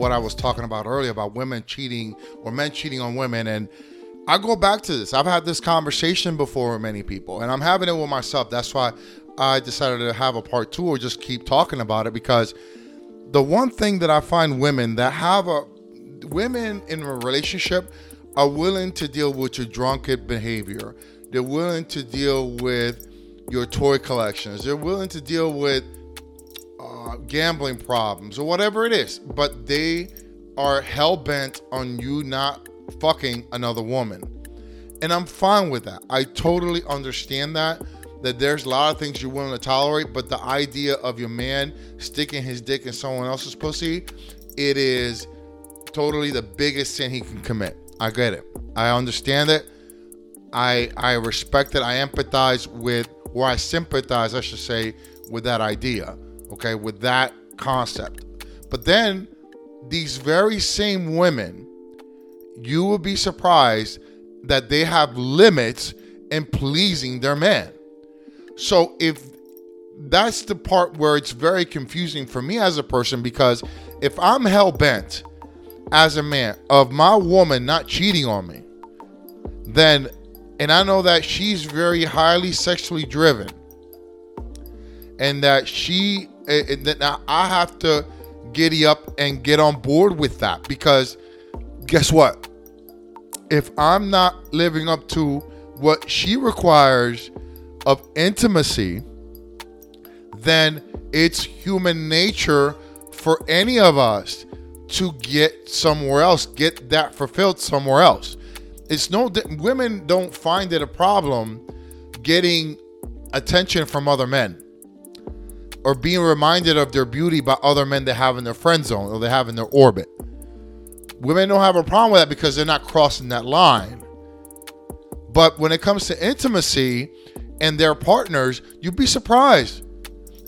what I was talking about earlier about women cheating or men cheating on women. And I go back to this. I've had this conversation before with many people, and I'm having it with myself. That's why I decided to have a part two or just keep talking about it because the one thing that I find women that have a women in a relationship are willing to deal with your drunken behavior. They're willing to deal with your toy collections. They're willing to deal with uh, gambling problems or whatever it is, but they are hell bent on you not fucking another woman. And I'm fine with that. I totally understand that. That there's a lot of things you're willing to tolerate, but the idea of your man sticking his dick in someone else's pussy, it is totally the biggest sin he can commit. I get it. I understand it. I I respect it. I empathize with, or I sympathize, I should say, with that idea okay, with that concept. But then these very same women, you will be surprised that they have limits in pleasing their man. So if that's the part where it's very confusing for me as a person because if I'm hell bent as a man of my woman not cheating on me, then and I know that she's very highly sexually driven and that she and then I have to giddy up and get on board with that because guess what? If I'm not living up to what she requires of intimacy, then it's human nature for any of us to get somewhere else, get that fulfilled somewhere else. It's no women don't find it a problem getting attention from other men or being reminded of their beauty by other men they have in their friend zone or they have in their orbit. Women don't have a problem with that because they're not crossing that line. But when it comes to intimacy and their partners, you'd be surprised.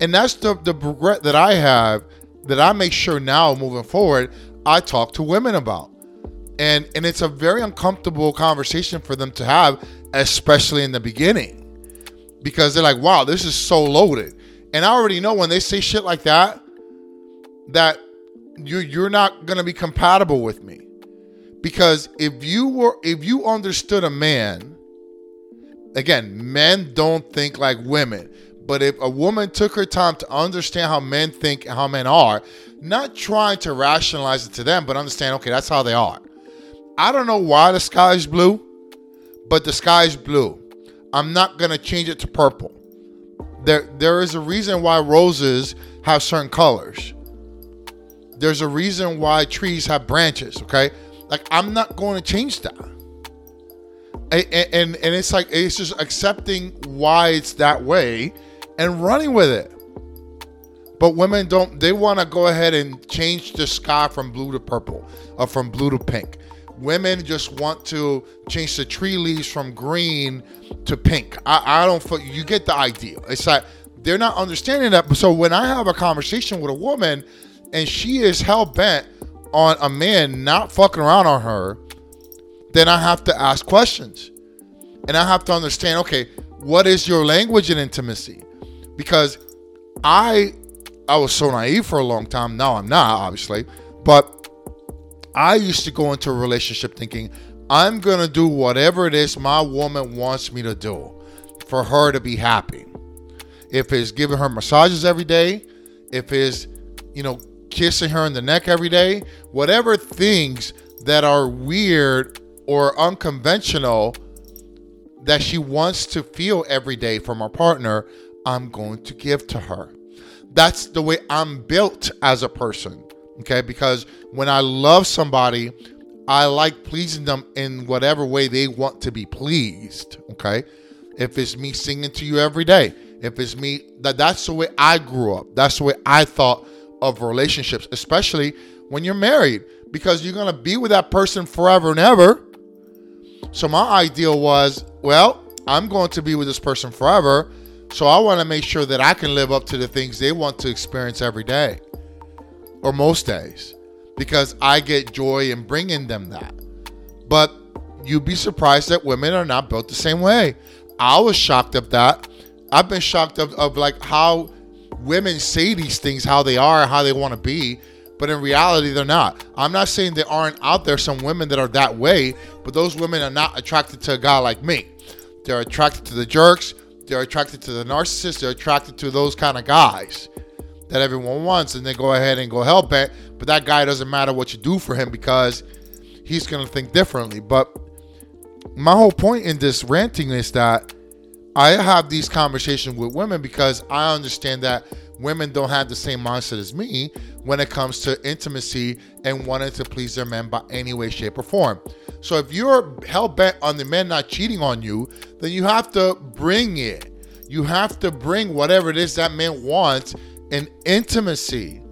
And that's the, the regret that I have that I make sure now moving forward, I talk to women about. And and it's a very uncomfortable conversation for them to have, especially in the beginning. Because they're like, wow, this is so loaded. And I already know when they say shit like that, that you you're not gonna be compatible with me. Because if you were if you understood a man, again, men don't think like women. But if a woman took her time to understand how men think and how men are, not trying to rationalize it to them, but understand, okay, that's how they are. I don't know why the sky is blue, but the sky is blue. I'm not gonna change it to purple there there is a reason why roses have certain colors. There's a reason why trees have branches, okay? Like I'm not going to change that. And, and and it's like it's just accepting why it's that way and running with it. But women don't they want to go ahead and change the sky from blue to purple or from blue to pink. Women just want to change the tree leaves from green to pink. I, I don't. You get the idea. It's like they're not understanding that. So when I have a conversation with a woman and she is hell bent on a man not fucking around on her, then I have to ask questions, and I have to understand. Okay, what is your language in intimacy? Because I I was so naive for a long time. Now I'm not, obviously, but I used to go into a relationship thinking, I'm going to do whatever it is my woman wants me to do for her to be happy. If it's giving her massages every day, if it's, you know, kissing her in the neck every day, whatever things that are weird or unconventional that she wants to feel every day from her partner, I'm going to give to her. That's the way I'm built as a person. Okay, because when I love somebody, I like pleasing them in whatever way they want to be pleased. Okay, if it's me singing to you every day, if it's me that that's the way I grew up. That's the way I thought of relationships, especially when you're married, because you're gonna be with that person forever and ever. So my ideal was, well, I'm going to be with this person forever. So I want to make sure that I can live up to the things they want to experience every day or most days because I get joy in bringing them that. But you'd be surprised that women are not built the same way. I was shocked of that. I've been shocked of, of like how women say these things, how they are, how they want to be. but in reality, they're not. I'm not saying there aren't out there some women that are that way, but those women are not attracted to a guy like me. They're attracted to the jerks. They're attracted to the narcissists. They're attracted to those kind of guys that everyone wants, and they go ahead and go help it. But that guy doesn't matter what you do for him because he's gonna think differently. But my whole point in this ranting is that I have these conversations with women because I understand that women don't have the same mindset as me when it comes to intimacy and wanting to please their men by any way, shape, or form. So if you're hell bent on the men not cheating on you, then you have to bring it. You have to bring whatever it is that man wants in intimacy.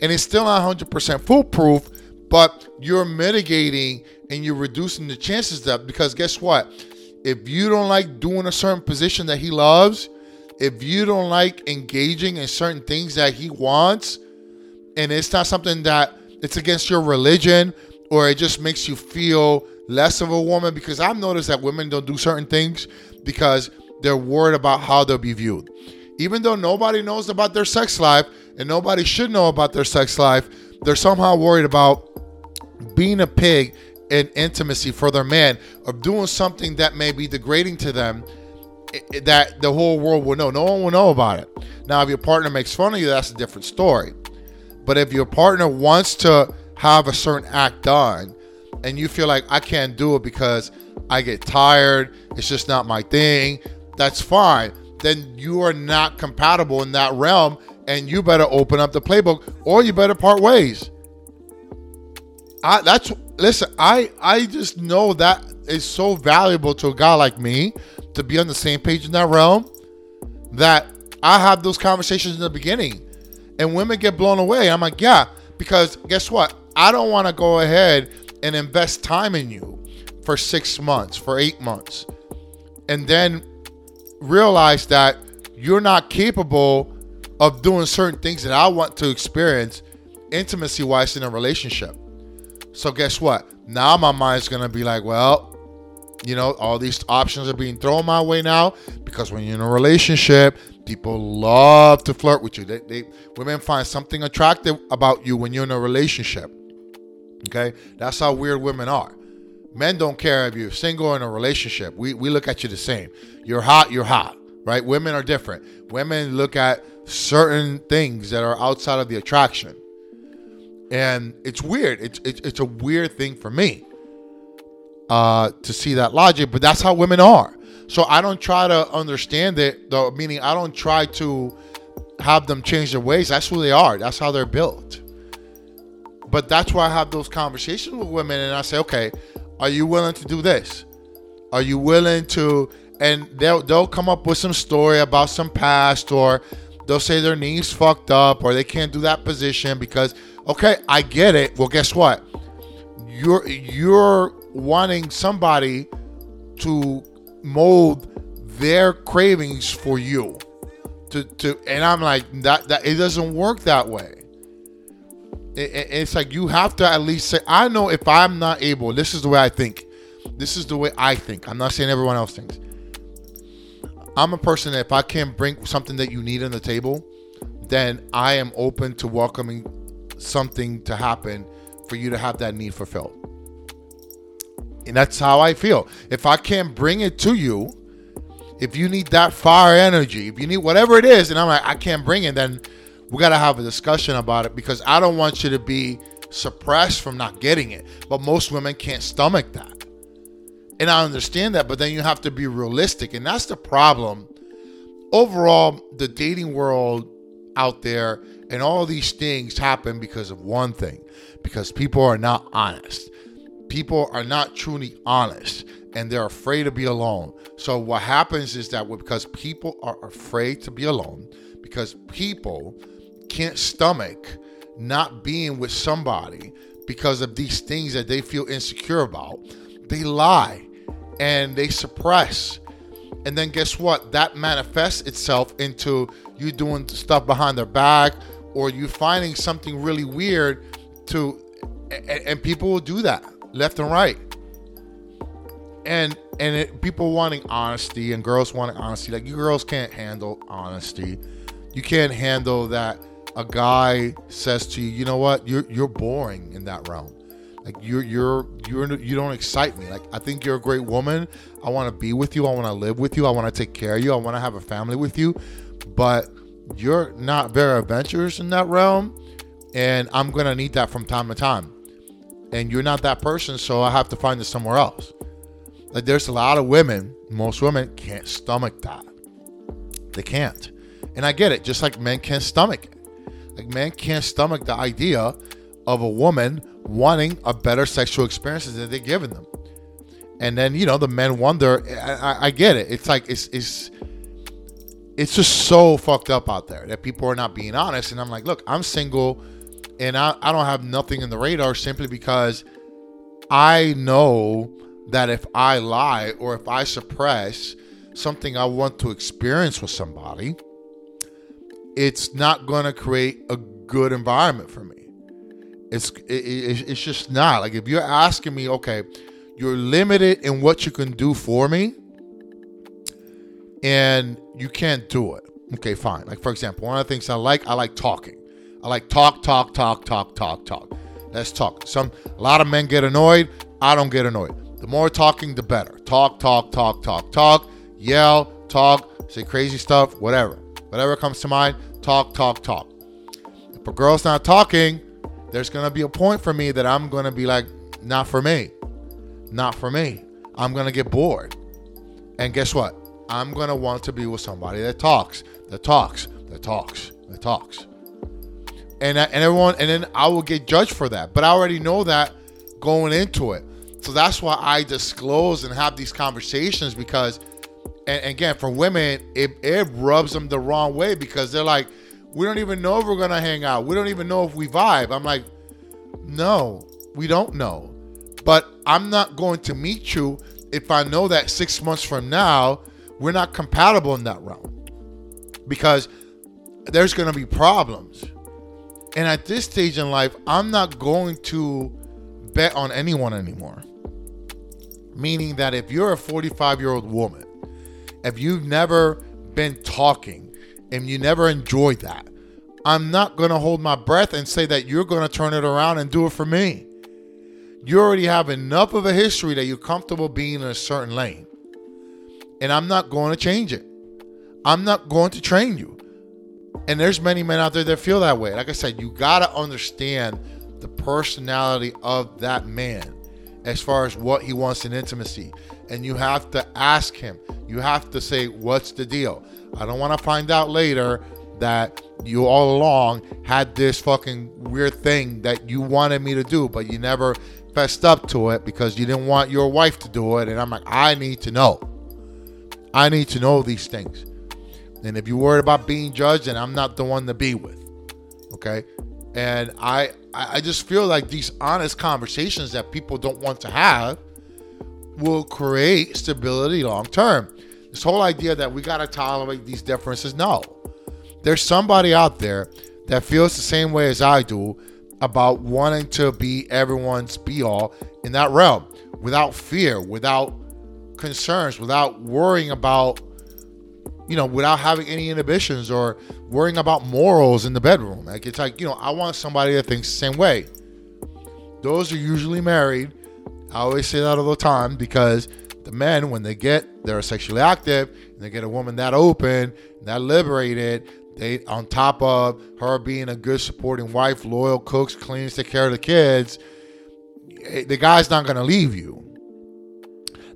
And it's still not 100% foolproof, but you're mitigating and you're reducing the chances that because guess what? If you don't like doing a certain position that he loves, if you don't like engaging in certain things that he wants, and it's not something that it's against your religion or it just makes you feel less of a woman, because I've noticed that women don't do certain things because they're worried about how they'll be viewed. Even though nobody knows about their sex life and nobody should know about their sex life, they're somehow worried about being a pig in intimacy for their man, of doing something that may be degrading to them that the whole world will know. No one will know about it. Now, if your partner makes fun of you, that's a different story. But if your partner wants to have a certain act done and you feel like I can't do it because I get tired, it's just not my thing, that's fine. Then you are not compatible in that realm and you better open up the playbook or you better part ways. I that's listen, I I just know that is so valuable to a guy like me to be on the same page in that realm that I have those conversations in the beginning. And women get blown away. I'm like, yeah, because guess what? I don't want to go ahead and invest time in you for six months, for eight months, and then realize that you're not capable of doing certain things that I want to experience intimacy wise in a relationship. So, guess what? Now my mind's to be like, well, you know, all these options are being thrown my way now because when you're in a relationship, people love to flirt with you. They, they women find something attractive about you when you're in a relationship. Okay, that's how weird women are. Men don't care if you're single or in a relationship. We we look at you the same. You're hot, you're hot, right? Women are different. Women look at certain things that are outside of the attraction, and it's weird. It's it's, it's a weird thing for me uh, to see that logic, but that's how women are. So I don't try to understand it, though, meaning I don't try to have them change their ways. That's who they are, that's how they're built. But that's why I have those conversations with women and I say, okay, are you willing to do this? Are you willing to? And they'll, they'll come up with some story about some past or they'll say their knees fucked up or they can't do that position because, okay, I get it. Well, guess what? You're, you're wanting somebody to mold their cravings for you to, to and i'm like that that it doesn't work that way it's like you have to at least say i know if i'm not able this is the way i think. This is the way i think. I'm not saying everyone else thinks. I'm a person that if i can't bring something that you need on the table then i am open to welcoming something to happen for you to have that need fulfilled. And that's how I feel. If I can't bring it to you, if you need that fire energy, if you need whatever it is, and I'm like, I can't bring it, then we got to have a discussion about it because I don't want you to be suppressed from not getting it. But most women can't stomach that. And I understand that, but then you have to be realistic. And that's the problem. Overall, the dating world out there and all these things happen because of one thing because people are not honest people are not truly honest and they're afraid to be alone. So what happens is that because people are afraid to be alone, because people can't stomach not being with somebody because of these things that they feel insecure about, they lie and they suppress. And then guess what? That manifests itself into you doing stuff behind their back or you finding something really weird to and, and people will do that left and right. And and it, people wanting honesty and girls wanting honesty. Like you girls can't handle honesty. You can't handle that a guy says to you, you know what, you're you're boring in that realm. Like you're you're you're you don't excite me. Like I think you're a great woman. I want to be with you. I want to live with you. I want to take care of you. I want to have a family with you. But you're not very adventurous in that realm, and I'm gonna need that from time to time. And you're not that person, so I have to find it somewhere else. Like there's a lot of women, most women can't stomach that. They can't. And I get it, just like men can't stomach. Like men can't stomach the idea of a woman wanting a better sexual experience than they're giving them. And then, you know, the men wonder, I, I, I get it. It's like it's it's it's just so fucked up out there that people are not being honest. And I'm like, look, I'm single and I, I don't have nothing in the radar simply because I know that if I lie or if I suppress something I want to experience with somebody, it's not going to create a good environment for me. It's it, it, it's just not like if you're asking me, okay, you're limited in what you can do for me, and you can't do it. Okay, fine. Like for example, one of the things I like, I like talking. I like talk, talk, talk, talk, talk, talk. Let's talk. Some a lot of men get annoyed. I don't get annoyed. The more talking, the better. Talk, talk, talk, talk, talk. Yell, talk, say crazy stuff, whatever. Whatever comes to mind, talk, talk, talk. If a girl's not talking, there's gonna be a point for me that I'm gonna be like, not for me. Not for me. I'm gonna get bored. And guess what? I'm gonna want to be with somebody that talks, that talks, that talks, that talks. And and everyone, and then I will get judged for that. But I already know that going into it. So that's why I disclose and have these conversations because, and again, for women, it, it rubs them the wrong way because they're like, we don't even know if we're gonna hang out. We don't even know if we vibe. I'm like, no, we don't know. But I'm not going to meet you if I know that six months from now we're not compatible in that realm because there's to be problems. And at this stage in life, I'm not going to bet on anyone anymore. Meaning that if you're a 45 year old woman, if you've never been talking and you never enjoyed that, I'm not going to hold my breath and say that you're going to turn it around and do it for me. You already have enough of a history that you're comfortable being in a certain lane and I'm not going to change it. I'm not going to train you. And there's many men out there that feel that way. Like I said, you got to understand the personality of that man as far as what he wants in intimacy. And you have to ask him. You have to say, What's the deal? I don't want to find out later that you all along had this fucking weird thing that you wanted me to do, but you never fessed up to it because you didn't want your wife to do it. And I'm like, I need to know. I need to know these things. And if you're worried about being judged, then I'm not the one to be with. Okay. And I I just feel like these honest conversations that people don't want to have will create stability long term. This whole idea that we gotta tolerate these differences, no. There's somebody out there that feels the same way as I do about wanting to be everyone's be all in that realm without fear, without concerns without worrying about you know without having any inhibitions or worrying about morals in the bedroom. Like it's like you know i want somebody that thinks the same way. Those are usually married. I always say that all the time because the men when they get they're sexually active and they get a woman that open that liberated they on top of her being a good supporting wife loyal cooks cleans take care of the kids eh, the guy's not to leave you.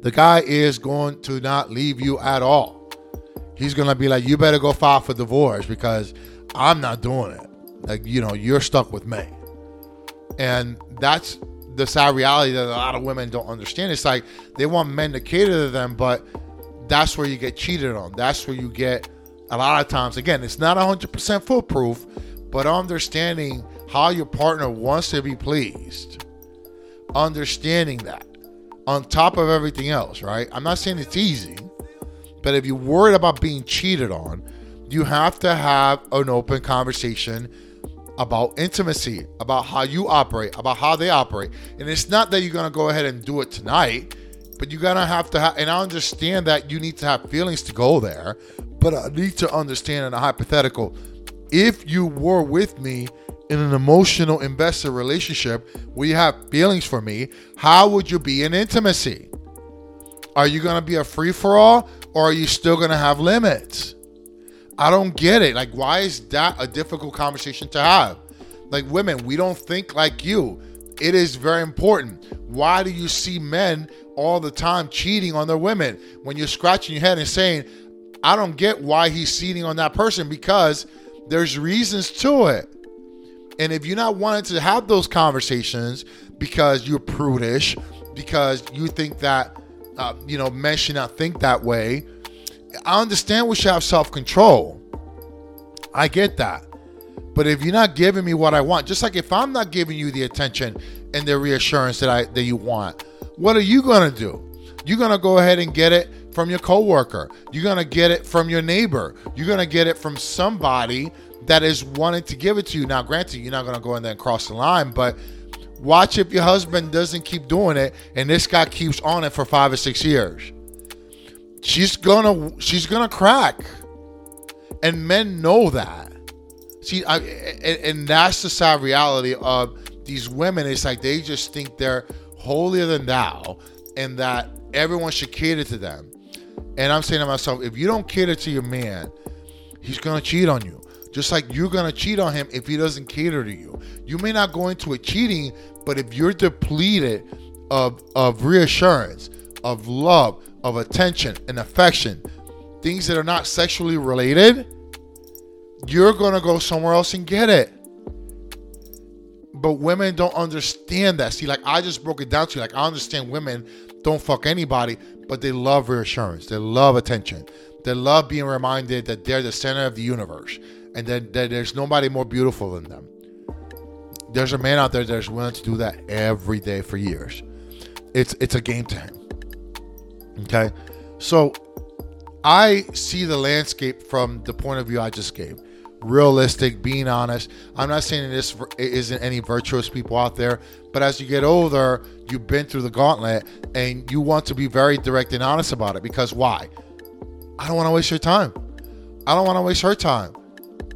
The guy is going to not leave you at all. He's to be like, you better go file for divorce because I'm not doing it. Like, you know, you're stuck with me. And that's the sad reality that a lot of women don't understand. It's like they want men to cater to them, but that's where you get cheated on. That's where you get a lot of times. Again, it's not 100% foolproof, but understanding how your partner wants to be pleased, understanding that on top of everything else, right? I'm not saying it's easy, but if you're worried about being cheated on, you have to have an open conversation about intimacy, about how you operate, about how they operate. And it's not that you're to go ahead and do it tonight, but you're to have to have, and I understand that you need to have feelings to go there, but I need to understand in a hypothetical if you were with me in an emotional invested relationship where you have feelings for me, how would you be in intimacy? Are you to be a free for all or are you still going to have limits? I don't get it. Like, why is that a difficult conversation to have? Like, women, we don't think like you. It is very important. Why do you see men all the time cheating on their women? When you're scratching your head and saying, I don't get why he's cheating on that person because there's reasons to it. And if you're not wanting to have those conversations because you're prudish, because you think that, uh, you know, men should not think that way, I understand we should have self control. I get that. But if you're not giving me what I want, just like if I'm not giving you the attention and the reassurance that I that you want, what are you gonna do? You're gonna go ahead and get it from your coworker. You're gonna get it from your neighbor. You're gonna get it from somebody that is wanting to give it to you. Now, granted, you're not gonna go in there and cross the line, but watch if your husband doesn't keep doing it and this guy keeps on it for five or six years. She's gonna she's gonna crack. And men know that. See, I, and, and that's the sad reality of these women. It's like they just think they're holier than thou and that everyone should cater to them. And I'm saying to myself, if you don't cater to your man, he's gonna cheat on you. Just like you're gonna cheat on him if he doesn't cater to you. You may not go into it cheating, but if you're depleted of of reassurance, of love, of attention and affection, things that are not sexually related, you're gonna go somewhere else and get it. But women don't understand that. See, like I just broke it down to you. Like I understand women don't fuck anybody, but they love reassurance. They love attention. They love being reminded that they're the center of the universe and that, that there's nobody more beautiful than them. There's a man out there that's willing to do that every day for years. It's it's a game to him. Okay, so I see the landscape from the point of view I just gave. Realistic, being honest. I'm not saying this isn't any virtuous people out there, but as you get older, you've been through the gauntlet and you want to be very direct and honest about it because why? I don't want to waste your time. I don't want to waste her time.